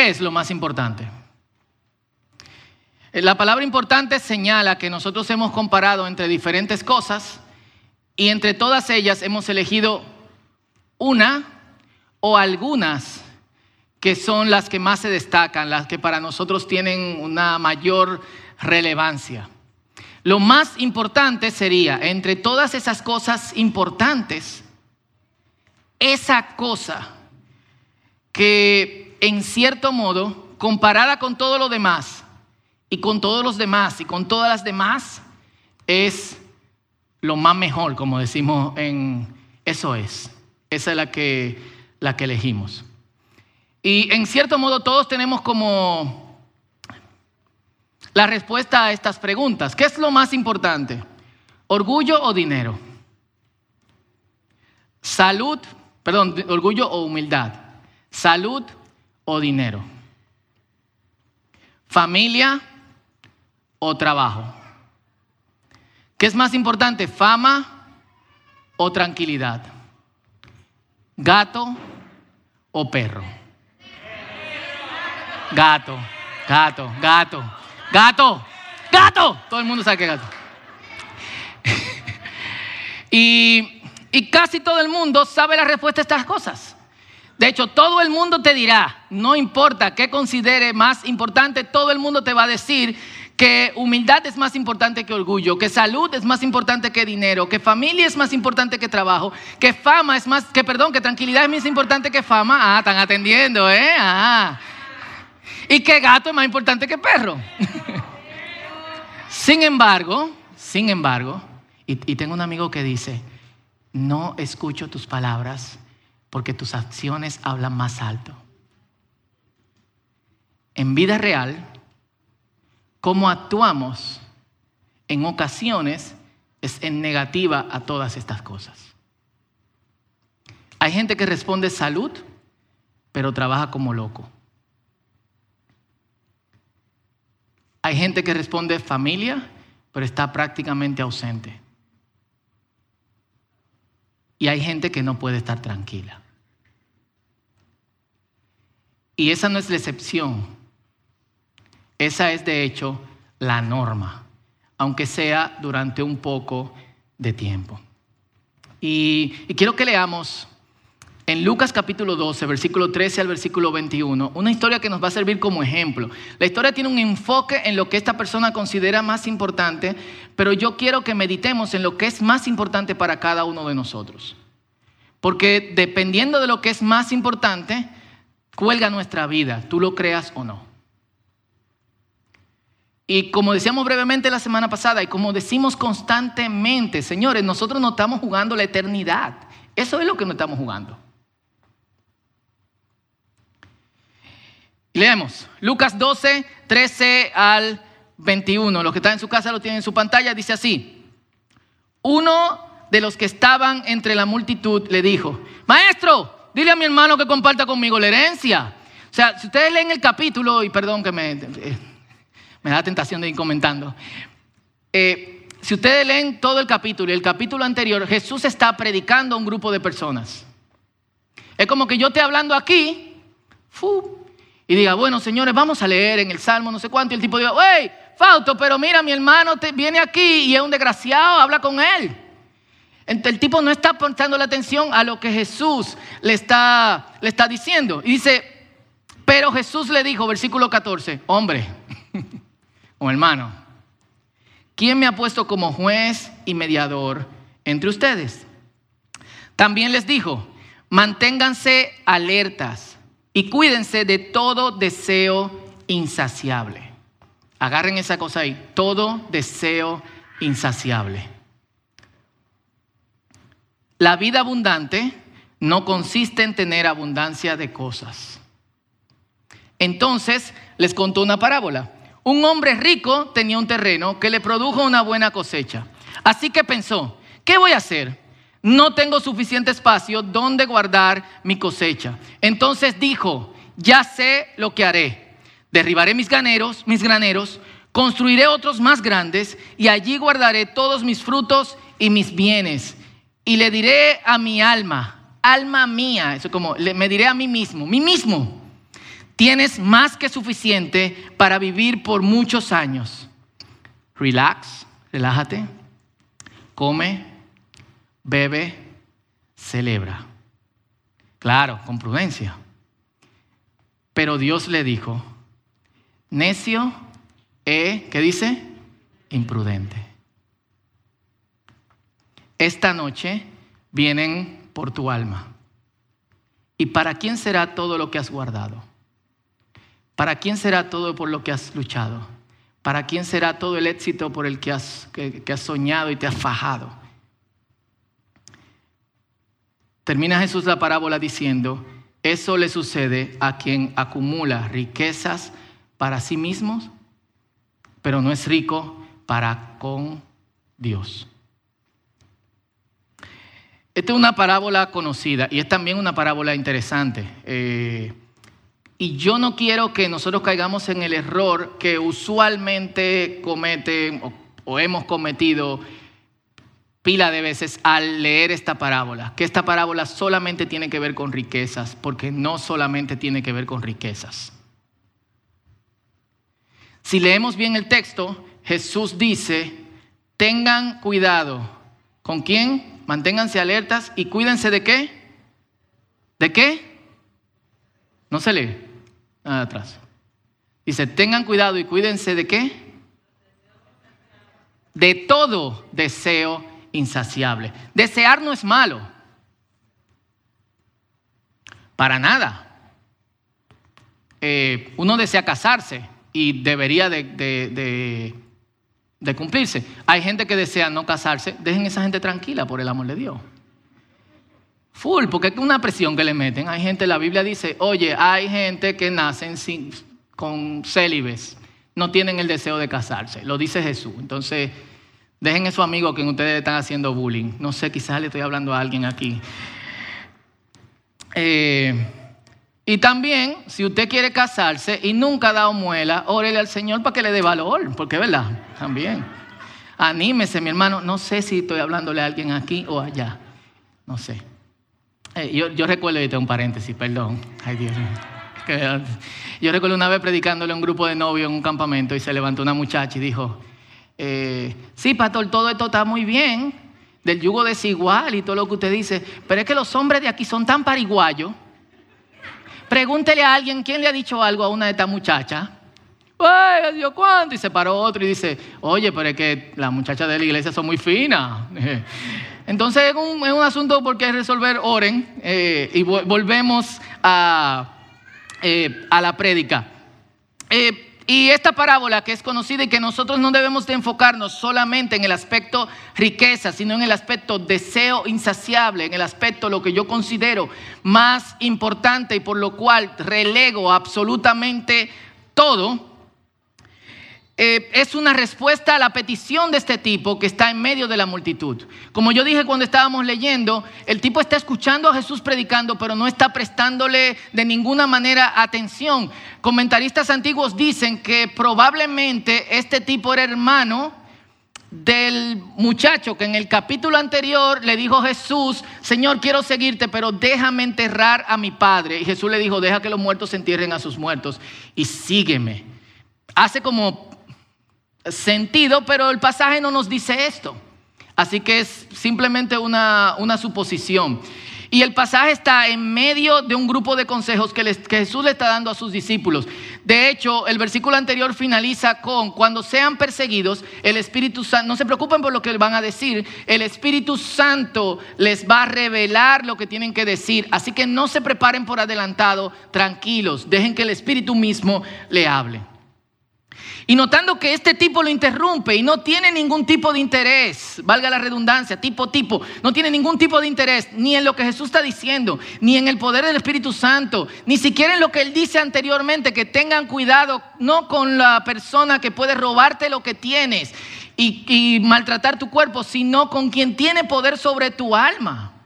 ¿Qué es lo más importante? Eh, La palabra importante señala que nosotros hemos comparado entre diferentes cosas y entre todas ellas hemos elegido una o algunas que son las que más se destacan, las que para nosotros tienen una mayor relevancia. Lo más importante sería, entre todas esas cosas importantes, esa cosa que en cierto modo, comparada con todo lo demás, y con todos los demás, y con todas las demás, es lo más mejor, como decimos en eso es. Esa es la que, la que elegimos. Y en cierto modo todos tenemos como la respuesta a estas preguntas. ¿Qué es lo más importante? ¿Orgullo o dinero? Salud, perdón, orgullo o humildad. Salud o dinero. Familia o trabajo. ¿Qué es más importante? ¿Fama o tranquilidad? ¿Gato o perro? Gato, gato, gato, gato, gato. Todo el mundo sabe que gato. y, y casi todo el mundo sabe la respuesta a estas cosas. De hecho, todo el mundo te dirá, no importa qué considere más importante, todo el mundo te va a decir que humildad es más importante que orgullo, que salud es más importante que dinero, que familia es más importante que trabajo, que fama es más, que perdón, que tranquilidad es más importante que fama. Ah, están atendiendo, ¿eh? Ah. Y que gato es más importante que perro. sin embargo, sin embargo, y, y tengo un amigo que dice, no escucho tus palabras porque tus acciones hablan más alto. En vida real, cómo actuamos en ocasiones es en negativa a todas estas cosas. Hay gente que responde salud, pero trabaja como loco. Hay gente que responde familia, pero está prácticamente ausente. Y hay gente que no puede estar tranquila. Y esa no es la excepción. Esa es de hecho la norma, aunque sea durante un poco de tiempo. Y, quiero que leamos en Lucas capítulo 12, versículo 13 al versículo 21, una historia que nos va a servir como ejemplo. La historia tiene un enfoque en lo que esta persona considera más importante, pero yo quiero que meditemos en lo que es más importante para cada uno de nosotros. Porque dependiendo de lo que es más importante, cuelga nuestra vida, tú lo creas o no. Y como decíamos brevemente la semana pasada y como decimos constantemente, señores, nosotros no estamos jugando la eternidad. Eso es lo que no estamos jugando. Leemos Lucas 12, 13 al 21. Los que están en su casa lo tienen en su pantalla. Dice así. Uno de los que estaban entre la multitud le dijo, maestro, dile a mi hermano que comparta conmigo la herencia. O sea, si ustedes leen el capítulo, y perdón que me, eh, me da tentación de ir comentando, eh, si ustedes leen todo el capítulo y el capítulo anterior, Jesús está predicando a un grupo de personas. Es como que yo esté hablando aquí y diga, bueno, señores, vamos a leer en el Salmo no sé cuánto, y el tipo diga, hey, Fausto, pero mira, mi hermano te, viene aquí y es un desgraciado, habla con él. El tipo no está prestando la atención a lo que Jesús le está, le está diciendo. Y dice, pero Jesús le dijo, versículo 14, hombre, o hermano, ¿quién me ha puesto como juez y mediador entre ustedes? También les dijo, manténganse alertas y cuídense de todo deseo insaciable. Agarren esa cosa ahí, todo deseo insaciable. La vida abundante no consiste en tener abundancia de cosas. Entonces les contó una parábola. Un hombre rico tenía un terreno que le produjo una buena cosecha. Así que pensó, ¿qué voy a hacer? No tengo suficiente espacio donde guardar mi cosecha. Entonces dijo, ya sé lo que haré. Derribaré mis graneros, mis graneros, construiré otros más grandes y allí guardaré todos mis frutos y mis bienes. Y le diré a mi alma, alma mía, eso como me diré a mí mismo, mí mismo, tienes más que suficiente para vivir por muchos años. Relax, relájate, come, bebe, celebra. Claro, con prudencia. Pero Dios le dijo, necio e, ¿qué dice? Imprudente. Esta noche vienen por tu alma. ¿Y para quién será todo lo que has guardado? ¿Para quién será todo por lo que has luchado? ¿Para quién será todo el éxito por el que has, soñado y te has fajado? Termina Jesús la parábola diciendo, eso le sucede a quien acumula riquezas para sí mismos, pero no es rico para con Dios. Esta es una parábola conocida y es también una parábola interesante. Eh, y yo no quiero que nosotros caigamos en el error que usualmente cometen o, hemos cometido pila de veces al leer esta parábola, que esta parábola solamente tiene que ver con riquezas, porque no solamente tiene que ver con riquezas. Si leemos bien el texto, Jesús dice, tengan cuidado. ¿Con quién? Manténganse alertas y cuídense de qué? ¿De qué? No se lee nada atrás. Dice, tengan cuidado y cuídense de qué? De todo deseo insaciable. Desear no es malo. Para nada. Eh, uno desea casarse y debería de, de cumplirse. Hay gente que desea no casarse. Dejen esa gente tranquila, por el amor de Dios. Full, porque es una presión que le meten. Hay gente, la Biblia dice, oye, hay gente que nacen sin, con célibes, no tienen el deseo de casarse. Lo dice Jesús. Entonces, dejen eso, amigos, que ustedes están haciendo bullying. No sé, quizás le estoy hablando a alguien aquí. Eh, y también, si usted quiere casarse y nunca ha dado muela, órele al Señor para que le dé valor, porque verdad, también. Anímese, mi hermano. No sé si estoy hablándole a alguien aquí o allá. No sé. Eh, yo, recuerdo, y tengo un paréntesis, perdón. Ay, Dios mío. Yo recuerdo una vez predicándole a un grupo de novios en un campamento y se levantó una muchacha y dijo, eh, sí, pastor, todo esto está muy bien, del yugo desigual y todo lo que usted dice, pero es que los hombres de aquí son tan pariguayos. Pregúntele a alguien quién le ha dicho algo a una de estas muchachas. ¡Ay, Dios cuánto! Y se paró otro y dice, oye, pero es que las muchachas de la iglesia son muy finas. Entonces es un, asunto porque resolver, oren, eh, y volvemos a, eh, a la prédica. Eh, y esta parábola que es conocida y que nosotros no debemos de enfocarnos solamente en el aspecto riqueza, sino en el aspecto deseo insaciable, en el aspecto lo que yo considero más importante y por lo cual relego absolutamente todo, eh, es una respuesta a la petición de este tipo que está en medio de la multitud. Como yo dije cuando estábamos leyendo, el tipo está escuchando a Jesús predicando, pero no está prestándole de ninguna manera atención. Comentaristas antiguos dicen que probablemente este tipo era hermano del muchacho que en el capítulo anterior le dijo Jesús, Señor, quiero seguirte, pero déjame enterrar a mi padre. Y Jesús le dijo, deja que los muertos entierren a sus muertos y sígueme. Hace como sentido, pero el pasaje no nos dice esto. Así que es simplemente una, suposición. Y el pasaje está en medio de un grupo de consejos que, que, Jesús le está dando a sus discípulos. De hecho, el versículo anterior finaliza con, cuando sean perseguidos, el Espíritu Santo, no se preocupen por lo que van a decir, el Espíritu Santo les va a revelar lo que tienen que decir. Así que no se preparen por adelantado, tranquilos, dejen que el Espíritu mismo le hable. Y notando que este tipo lo interrumpe y no tiene ningún tipo de interés, valga la redundancia, tipo, tipo, no tiene ningún tipo de interés ni en lo que Jesús está diciendo, ni en el poder del Espíritu Santo, ni siquiera en lo que él dice anteriormente, que tengan cuidado no con la persona que puede robarte lo que tienes y, maltratar tu cuerpo, sino con quien tiene poder sobre tu alma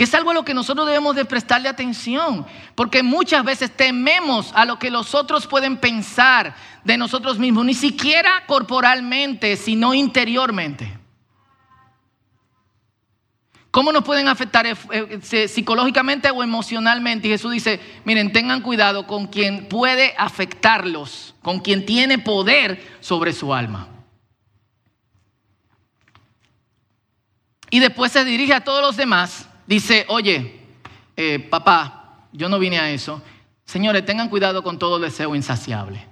que es algo a lo que nosotros debemos de prestarle atención, porque muchas veces tememos a lo que los otros pueden pensar de nosotros mismos, ni siquiera corporalmente, sino interiormente. ¿Cómo nos pueden afectar eh, eh, psicológicamente o emocionalmente? Y Jesús dice, miren, tengan cuidado con quien puede afectarlos, con quien tiene poder sobre su alma. Y después se dirige a todos los demás, dice, oye, eh, papá, yo no vine a eso. Señores, tengan cuidado con todo deseo insaciable.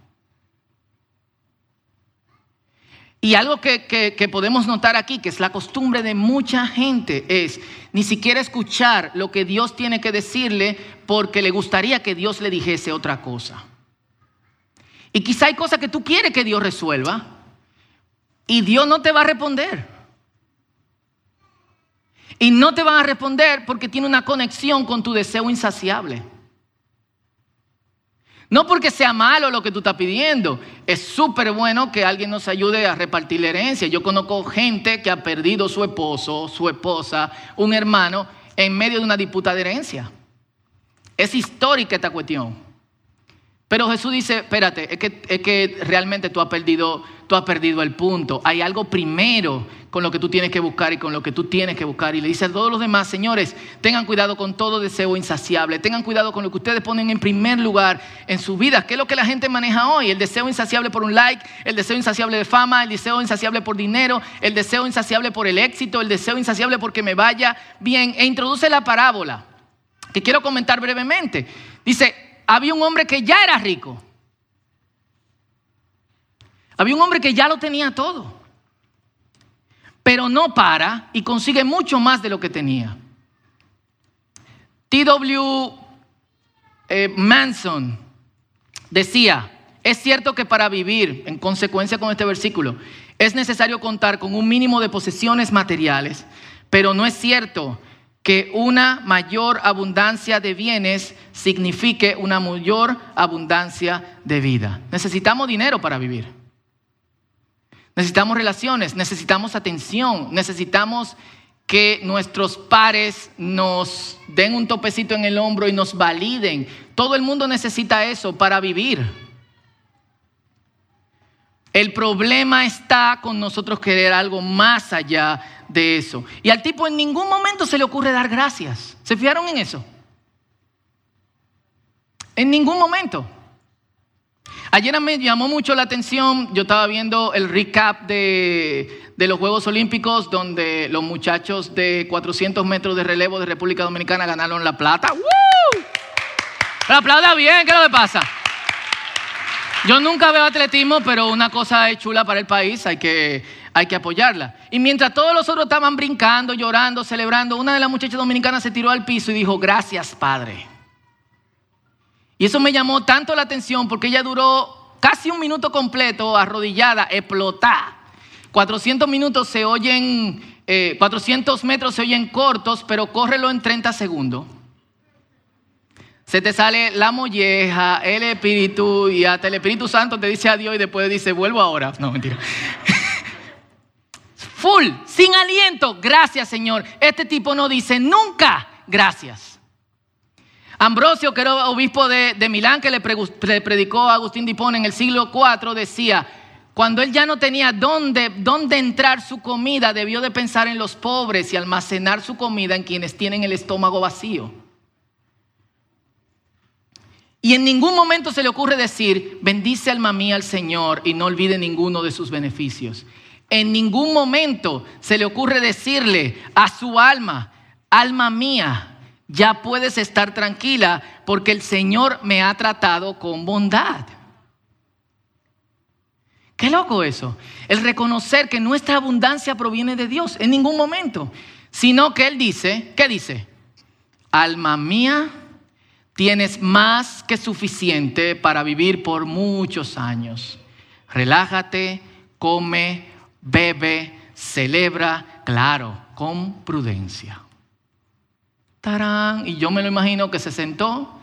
Y algo que, podemos notar aquí, que es la costumbre de mucha gente, es ni siquiera escuchar lo que Dios tiene que decirle porque le gustaría que Dios le dijese otra cosa. Y quizá hay cosas que tú quieres que Dios resuelva y Dios no te va a responder. Y no te van a responder porque tiene una conexión con tu deseo insaciable. No porque sea malo lo que tú estás pidiendo. Es súper bueno que alguien nos ayude a repartir la herencia. Yo conozco gente que ha perdido su esposo, su esposa, un hermano en medio de una disputa de herencia. Es histórica esta cuestión. Pero Jesús dice, espérate, es que, es que realmente tú has, perdido, tú has perdido el punto. Hay algo primero con lo que tú tienes que buscar y con lo que tú tienes que buscar. Y le dice a todos los demás, señores, tengan cuidado con todo deseo insaciable, tengan cuidado con lo que ustedes ponen en primer lugar en su vida. ¿Qué es lo que la gente maneja hoy? El deseo insaciable por un like, el deseo insaciable de fama, el deseo insaciable por dinero, el deseo insaciable por el éxito, el deseo insaciable porque me vaya bien. E introduce la parábola, que quiero comentar brevemente. Dice, había un hombre que ya era rico. Había un hombre que ya lo tenía todo. Pero no para y consigue mucho más de lo que tenía. T.W. Eh, Manson decía, es cierto que para vivir, en consecuencia con este versículo, es necesario contar con un mínimo de posesiones materiales, pero no es cierto que una mayor abundancia de bienes signifique una mayor abundancia de vida. Necesitamos dinero para vivir. Necesitamos relaciones, necesitamos atención, necesitamos que nuestros pares nos den un topecito en el hombro y nos validen. Todo el mundo necesita eso para vivir. El problema está con nosotros querer algo más allá de eso. Y al tipo en ningún momento se le ocurre dar gracias. ¿Se fijaron en eso? En ningún momento. Ayer me llamó mucho la atención, yo estaba viendo el recap de, los Juegos Olímpicos donde los muchachos de 400 metros de relevo de República Dominicana ganaron la plata. ¡Woo! Pero aplauda bien, ¿qué es lo que pasa? Yo nunca veo atletismo, pero una cosa es chula para el país, hay que, hay que apoyarla. Y mientras todos los otros estaban brincando, llorando, celebrando, una de las muchachas dominicanas se tiró al piso y dijo, gracias Padre. Y eso me llamó tanto la atención porque ella duró casi un minuto completo arrodillada, explotada. 400 minutos se oyen, 400 eh, metros se oyen cortos, pero córrelo en 30 segundos. Se te sale la molleja, el espíritu y hasta el Espíritu Santo te dice adiós y después dice vuelvo ahora. No, mentira. Full, sin aliento. Gracias, Señor. Este tipo no dice nunca gracias. Ambrosio, que era obispo de, Milán, que le, predicó a Agustín Dipón en el siglo IV, decía, cuando él ya no tenía dónde, dónde entrar su comida, debió de pensar en los pobres y almacenar su comida en quienes tienen el estómago vacío. Y en ningún momento se le ocurre decir, bendice alma mía al Señor y no olvide ninguno de sus beneficios. En ningún momento se le ocurre decirle a su alma, alma mía, ya puedes estar tranquila porque el Señor me ha tratado con bondad. Qué loco eso. El reconocer que nuestra abundancia proviene de Dios en ningún momento, sino que Él dice, ¿qué dice? Alma mía, tienes más que suficiente para vivir por muchos años. Relájate, come, bebe, celebra, claro, con prudencia. Tarán, y yo me lo imagino que se sentó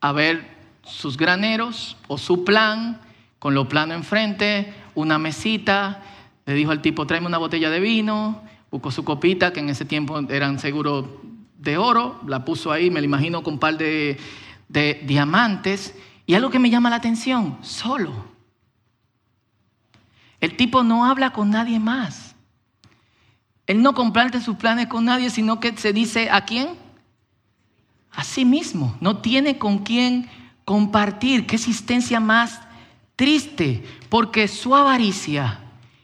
a ver sus graneros o su plan, con lo plano enfrente, una mesita, le dijo al tipo, tráeme una botella de vino, buscó su copita, que en ese tiempo eran seguro de oro, la puso ahí, me la imagino con un par de, de diamantes, y algo que me llama la atención, solo. El tipo no habla con nadie más. Él no comparte sus planes con nadie, sino que se dice a quién? A sí mismo. No tiene con quién compartir. Qué existencia más triste, porque su avaricia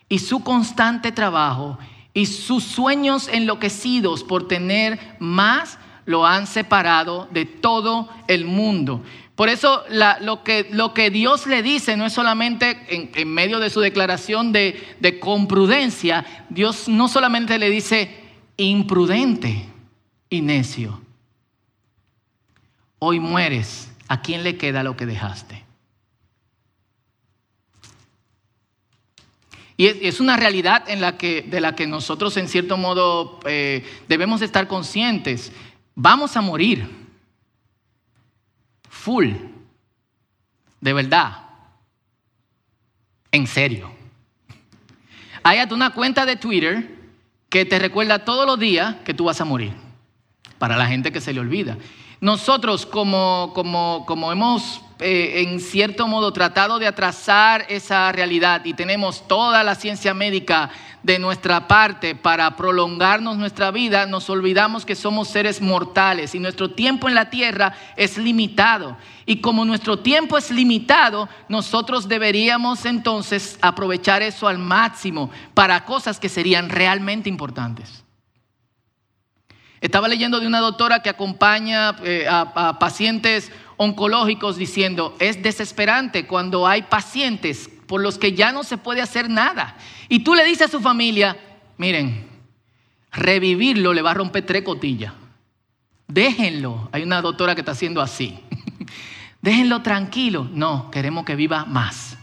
y su constante trabajo y sus sueños enloquecidos por tener más lo han separado de todo el mundo. Por eso lo, que, Dios le dice no es solamente en, medio de su declaración de, de comprudencia, Dios no solamente le dice imprudente y necio. Hoy mueres, ¿a quién le queda lo que dejaste? Y es, una realidad de la que nosotros en cierto modo eh, debemos estar conscientes. Vamos a morir full, de verdad, en serio. Hay una cuenta de Twitter que te recuerda todos los días que tú vas a morir, para la gente que se le olvida. Nosotros como, como, como hemos eh, en cierto modo tratado de atrasar esa realidad y tenemos toda la ciencia médica de nuestra parte para prolongarnos nuestra vida, nos olvidamos que somos seres mortales y nuestro tiempo en la tierra es limitado. Y como nuestro tiempo es limitado, nosotros deberíamos entonces aprovechar eso al máximo para cosas que serían realmente importantes. Estaba leyendo de una doctora que acompaña eh, a pacientes oncológicos diciendo, es desesperante cuando hay pacientes por los que ya no se puede hacer nada. Y tú le dices a su familia, miren, revivirlo le va a romper tres cotillas. Déjenlo. Hay una doctora que está haciendo así. Déjenlo tranquilo. No, queremos que viva más.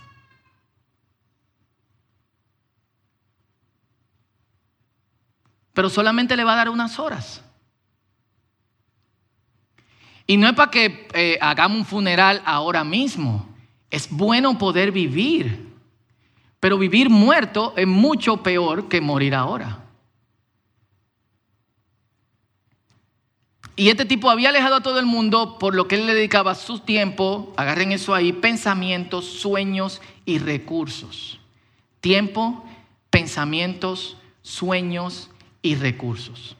Pero solamente le va a dar unas horas. Y no es para que eh, hagamos un funeral ahora mismo. Es bueno poder vivir. Pero vivir muerto es mucho peor que morir ahora. Y este tipo había alejado a todo el mundo por lo que él le dedicaba su tiempo, agarren eso ahí, pensamientos, sueños y recursos. Tiempo, pensamientos, sueños y recursos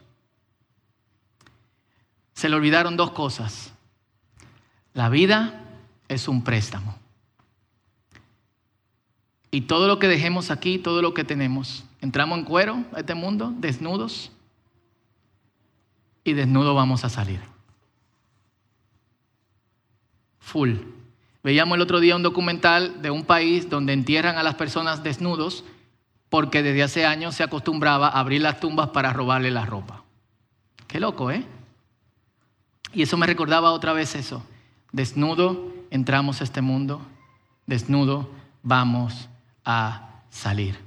se le olvidaron dos cosas. La vida es un préstamo. Y todo lo que dejemos aquí, todo lo que tenemos, entramos en cuero a este mundo, desnudos, y desnudos vamos a salir. Full. Veíamos el otro día un documental de un país donde entierran a las personas desnudos porque desde hace años se acostumbraba a abrir las tumbas para robarle la ropa. Qué loco, ¿eh? Y eso me recordaba otra vez eso. Desnudo entramos a este mundo, desnudo vamos salir.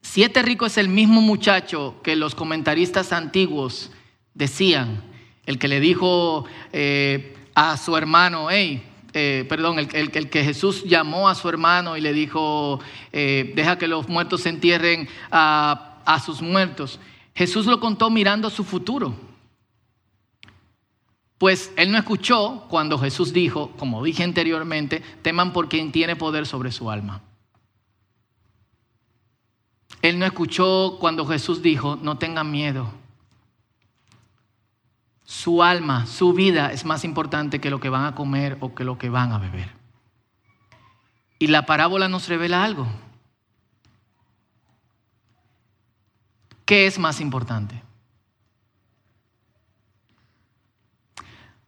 Siete rico es el mismo muchacho que los comentaristas antiguos decían, el que le dijo eh, a su hermano, hey, eh, perdón, el, que Jesús llamó a su hermano y le dijo, eh, deja que los muertos se entierren a, a sus muertos. Jesús lo contó mirando su futuro. Pues él no escuchó cuando Jesús dijo, como dije anteriormente, teman por quien tiene poder sobre su alma. Él no escuchó cuando Jesús dijo, no tengan miedo. Su alma, su vida es más importante que lo que van a comer o que lo que van a beber. Y la parábola nos revela algo. ¿Qué es más importante?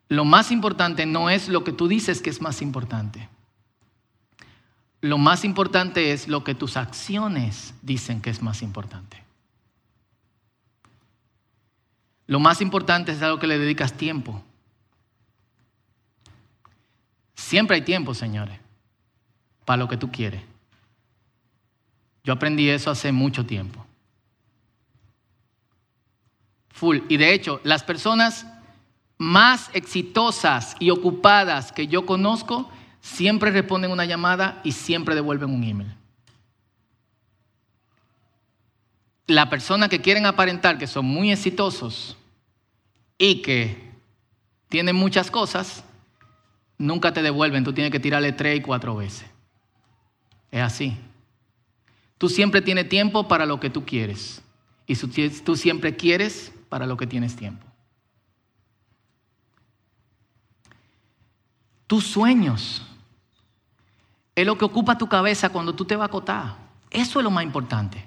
Lo más importante no es lo que tú dices que es más importante. Lo más importante es lo que tus acciones dicen que es más importante. Lo más importante es algo que le dedicas tiempo. Siempre hay tiempo, señores, para lo que tú quieres. Yo aprendí eso hace mucho tiempo. Full. Y de hecho, las personas más exitosas y ocupadas que yo conozco siempre responden una llamada y siempre devuelven un email. La persona que quieren aparentar que son muy exitosos y que tienen muchas cosas, nunca te devuelven. Tú tienes que tirarle tres y cuatro veces. Es así. Tú siempre tienes tiempo para lo que tú quieres. Y tú siempre quieres para lo que tienes tiempo. Tus sueños es lo que ocupa tu cabeza cuando tú te vas a acotar. Eso es lo más importante.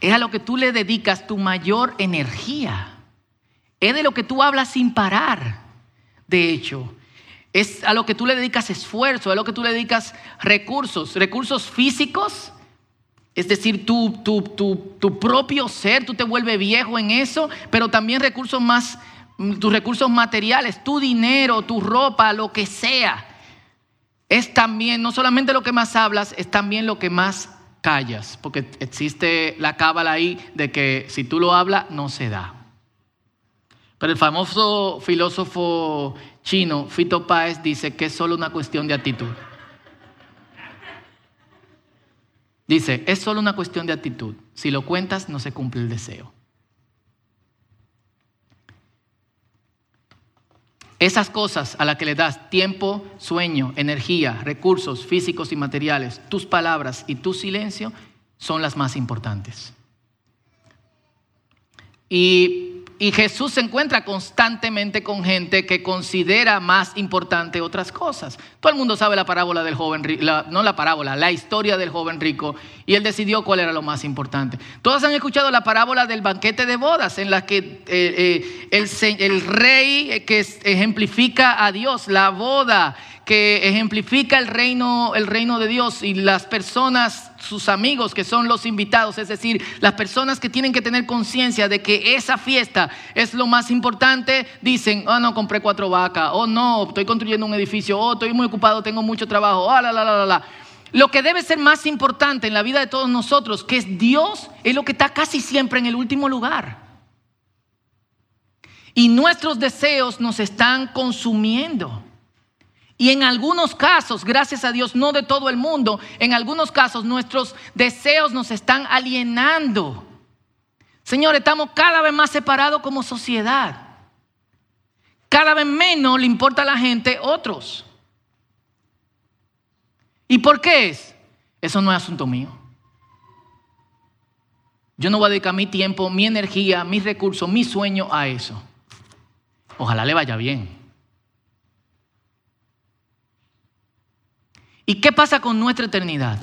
Es a lo que tú le dedicas tu mayor energía. Es de lo que tú hablas sin parar. De hecho, es a lo que tú le dedicas esfuerzo, a lo que tú le dedicas recursos, recursos físicos, es decir, tu, tu, tu, propio ser, tú te vuelves viejo en eso, pero también recursos más, tus recursos materiales, tu dinero, tu ropa, lo que sea. Es también, no solamente lo que más hablas, es también lo que más callas, porque existe la cábala ahí de que si tú lo hablas, no se da. Pero el famoso filósofo chino, Fito Páez, dice que es solo una cuestión de actitud. Dice, es solo una cuestión de actitud. Si lo cuentas, no se cumple el deseo. Esas cosas a las que le das tiempo, sueño, energía, recursos físicos y materiales, tus palabras y tu silencio son las más importantes. Y y Jesús se encuentra constantemente con gente que considera más importante otras cosas. Todo el mundo sabe la parábola del joven rico, no la parábola, la historia del joven rico. Y él decidió cuál era lo más importante. Todos han escuchado la parábola del banquete de bodas, en la que eh, eh, el rey que ejemplifica a Dios, la boda que ejemplifica el reino, el reino de Dios y las personas, sus amigos que son los invitados, es decir, las personas que tienen que tener conciencia de que esa fiesta es lo más importante, dicen, oh no, compré cuatro vacas, oh no, estoy construyendo un edificio, oh estoy muy ocupado, tengo mucho trabajo, oh la la la la la. Lo que debe ser más importante en la vida de todos nosotros, que es Dios, es lo que está casi siempre en el último lugar. Y nuestros deseos nos están consumiendo. Y en algunos casos, gracias a Dios, no de todo el mundo, en algunos casos nuestros deseos nos están alienando. Señor, estamos cada vez más separados como sociedad. Cada vez menos le importa a la gente otros. ¿Y por qué es? Eso no es asunto mío. Yo no voy a dedicar mi tiempo, mi energía, mis recursos, mi sueño a eso. Ojalá le vaya bien. ¿Y qué pasa con nuestra eternidad?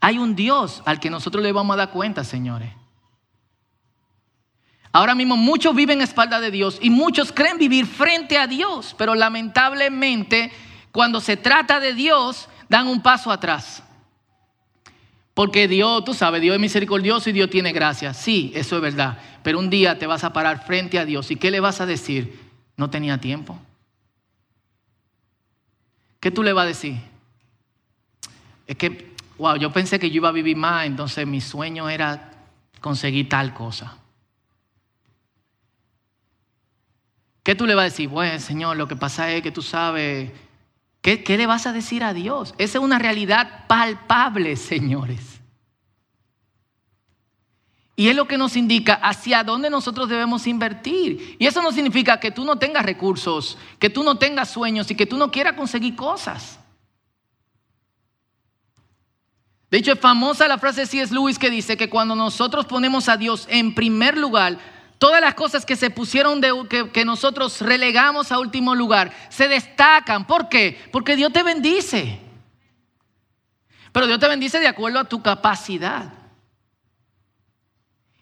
Hay un Dios al que nosotros le vamos a dar cuenta, señores. Ahora mismo muchos viven a espalda de Dios y muchos creen vivir frente a Dios, pero lamentablemente cuando se trata de Dios dan un paso atrás. Porque Dios, tú sabes, Dios es misericordioso y Dios tiene gracia. Sí, eso es verdad. Pero un día te vas a parar frente a Dios. ¿Y qué le vas a decir? No tenía tiempo. ¿Qué tú le vas a decir? Es que, wow, yo pensé que yo iba a vivir más, entonces mi sueño era conseguir tal cosa. ¿Qué tú le vas a decir? Bueno, Señor, lo que pasa es que tú sabes ¿Qué, le vas a decir a Dios? Esa es una realidad palpable, señores. Y es lo que nos indica hacia dónde nosotros debemos invertir. Y eso no significa que tú no tengas recursos, que tú no tengas sueños y que tú no quieras conseguir cosas. De hecho, es famosa la frase de C.S. Lewis que dice que cuando nosotros ponemos a Dios en primer lugar, Todas las cosas que se pusieron de, que, que nosotros relegamos a último lugar se destacan. ¿Por qué? Porque Dios te bendice. Pero Dios te bendice de acuerdo a tu capacidad.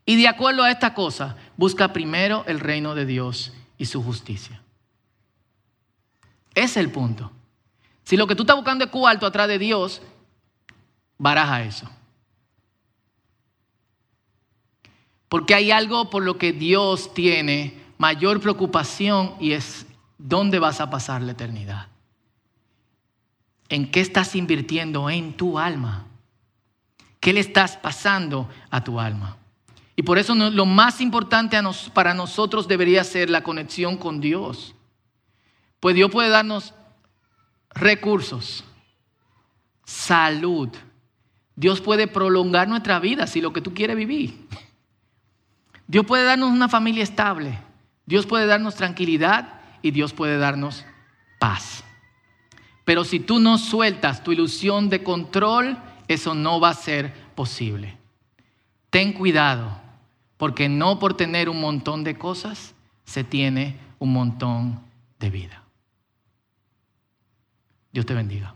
Y de acuerdo a esta cosa, busca primero el reino de Dios y su justicia. Ese es el punto. Si lo que tú estás buscando es cuarto atrás de Dios, baraja eso. Porque hay algo por lo que Dios tiene mayor preocupación y es dónde vas a pasar la eternidad. ¿En qué estás invirtiendo en tu alma? ¿Qué le estás pasando a tu alma? Y por eso lo más importante para nosotros debería ser la conexión con Dios. Pues Dios puede darnos recursos, salud. Dios puede prolongar nuestra vida si lo que tú quieres vivir. Dios puede darnos una familia estable. Dios puede darnos tranquilidad y Dios puede darnos paz. Pero si tú no sueltas tu ilusión de control, eso no va a ser posible. Ten cuidado, porque no por tener un montón de cosas se tiene un montón de vida. Dios te bendiga.